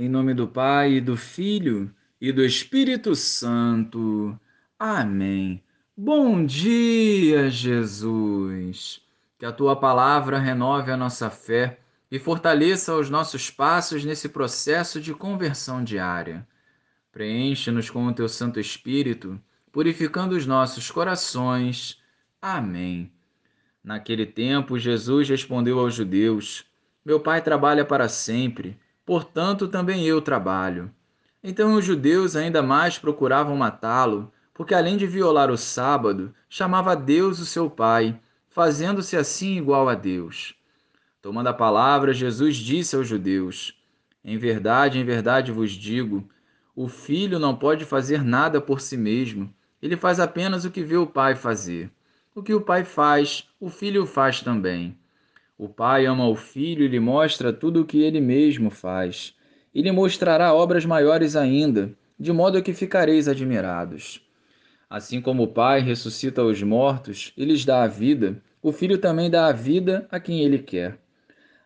Em nome do Pai, e do Filho e do Espírito Santo. Amém. Bom dia, Jesus. Que a tua palavra renove a nossa fé e fortaleça os nossos passos nesse processo de conversão diária. Preenche-nos com o teu Santo Espírito, purificando os nossos corações. Amém. Naquele tempo, Jesus respondeu aos judeus: Meu Pai trabalha para sempre portanto também eu trabalho. Então os judeus ainda mais procuravam matá-lo, porque além de violar o sábado, chamava Deus o seu Pai, fazendo-se assim igual a Deus. Tomando a palavra, Jesus disse aos judeus: Em verdade, em verdade vos digo, o filho não pode fazer nada por si mesmo, ele faz apenas o que vê o Pai fazer. O que o Pai faz, o filho faz também. O Pai ama o Filho e lhe mostra tudo o que ele mesmo faz. E lhe mostrará obras maiores ainda, de modo que ficareis admirados. Assim como o Pai ressuscita os mortos e lhes dá a vida, o Filho também dá a vida a quem ele quer.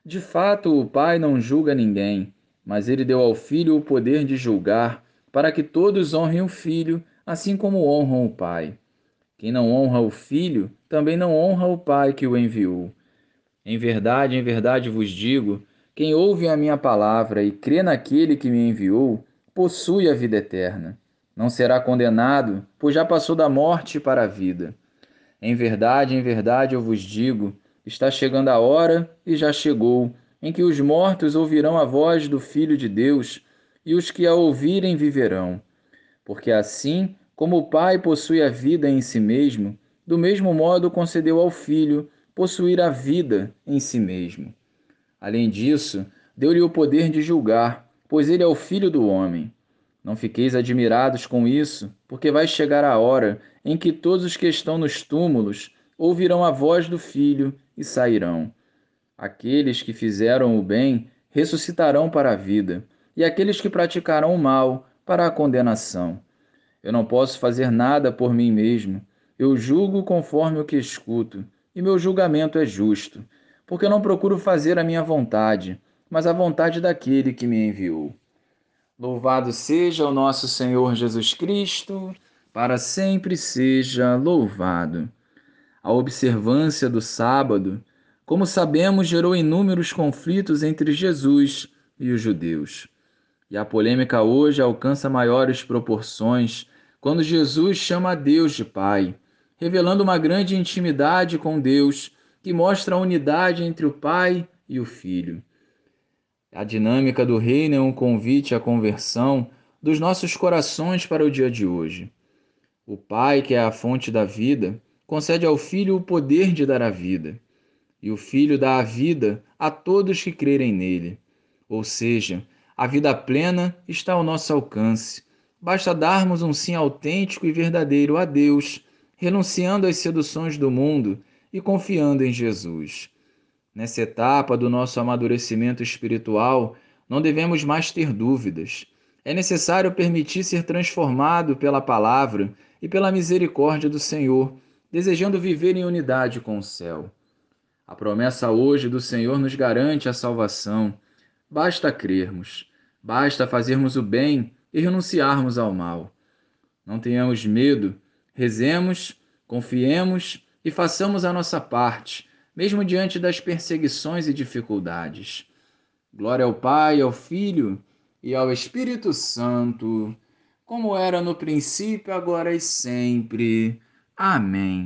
De fato, o Pai não julga ninguém, mas ele deu ao Filho o poder de julgar, para que todos honrem o Filho, assim como honram o Pai. Quem não honra o Filho, também não honra o Pai que o enviou. Em verdade, em verdade vos digo: quem ouve a minha palavra e crê naquele que me enviou, possui a vida eterna. Não será condenado, pois já passou da morte para a vida. Em verdade, em verdade eu vos digo: está chegando a hora, e já chegou, em que os mortos ouvirão a voz do Filho de Deus, e os que a ouvirem viverão. Porque assim como o Pai possui a vida em si mesmo, do mesmo modo concedeu ao Filho possuir a vida em si mesmo. Além disso, deu-lhe o poder de julgar, pois ele é o filho do homem. Não fiqueis admirados com isso, porque vai chegar a hora em que todos os que estão nos túmulos ouvirão a voz do filho e sairão. Aqueles que fizeram o bem ressuscitarão para a vida, e aqueles que praticarão o mal para a condenação. Eu não posso fazer nada por mim mesmo. Eu julgo conforme o que escuto e meu julgamento é justo, porque não procuro fazer a minha vontade, mas a vontade daquele que me enviou. Louvado seja o nosso Senhor Jesus Cristo, para sempre seja louvado. A observância do sábado, como sabemos, gerou inúmeros conflitos entre Jesus e os judeus. E a polêmica hoje alcança maiores proporções quando Jesus chama a Deus de Pai revelando uma grande intimidade com Deus que mostra a unidade entre o Pai e o Filho. A dinâmica do reino é um convite à conversão dos nossos corações para o dia de hoje. O Pai, que é a fonte da vida, concede ao Filho o poder de dar a vida, e o Filho dá a vida a todos que crerem nele. Ou seja, a vida plena está ao nosso alcance. Basta darmos um sim autêntico e verdadeiro a Deus renunciando às seduções do mundo e confiando em Jesus. Nessa etapa do nosso amadurecimento espiritual, não devemos mais ter dúvidas. É necessário permitir ser transformado pela palavra e pela misericórdia do Senhor, desejando viver em unidade com o céu. A promessa hoje do Senhor nos garante a salvação. Basta crermos, basta fazermos o bem e renunciarmos ao mal. Não tenhamos medo Rezemos, confiemos e façamos a nossa parte, mesmo diante das perseguições e dificuldades. Glória ao Pai, ao Filho e ao Espírito Santo, como era no princípio, agora e sempre. Amém.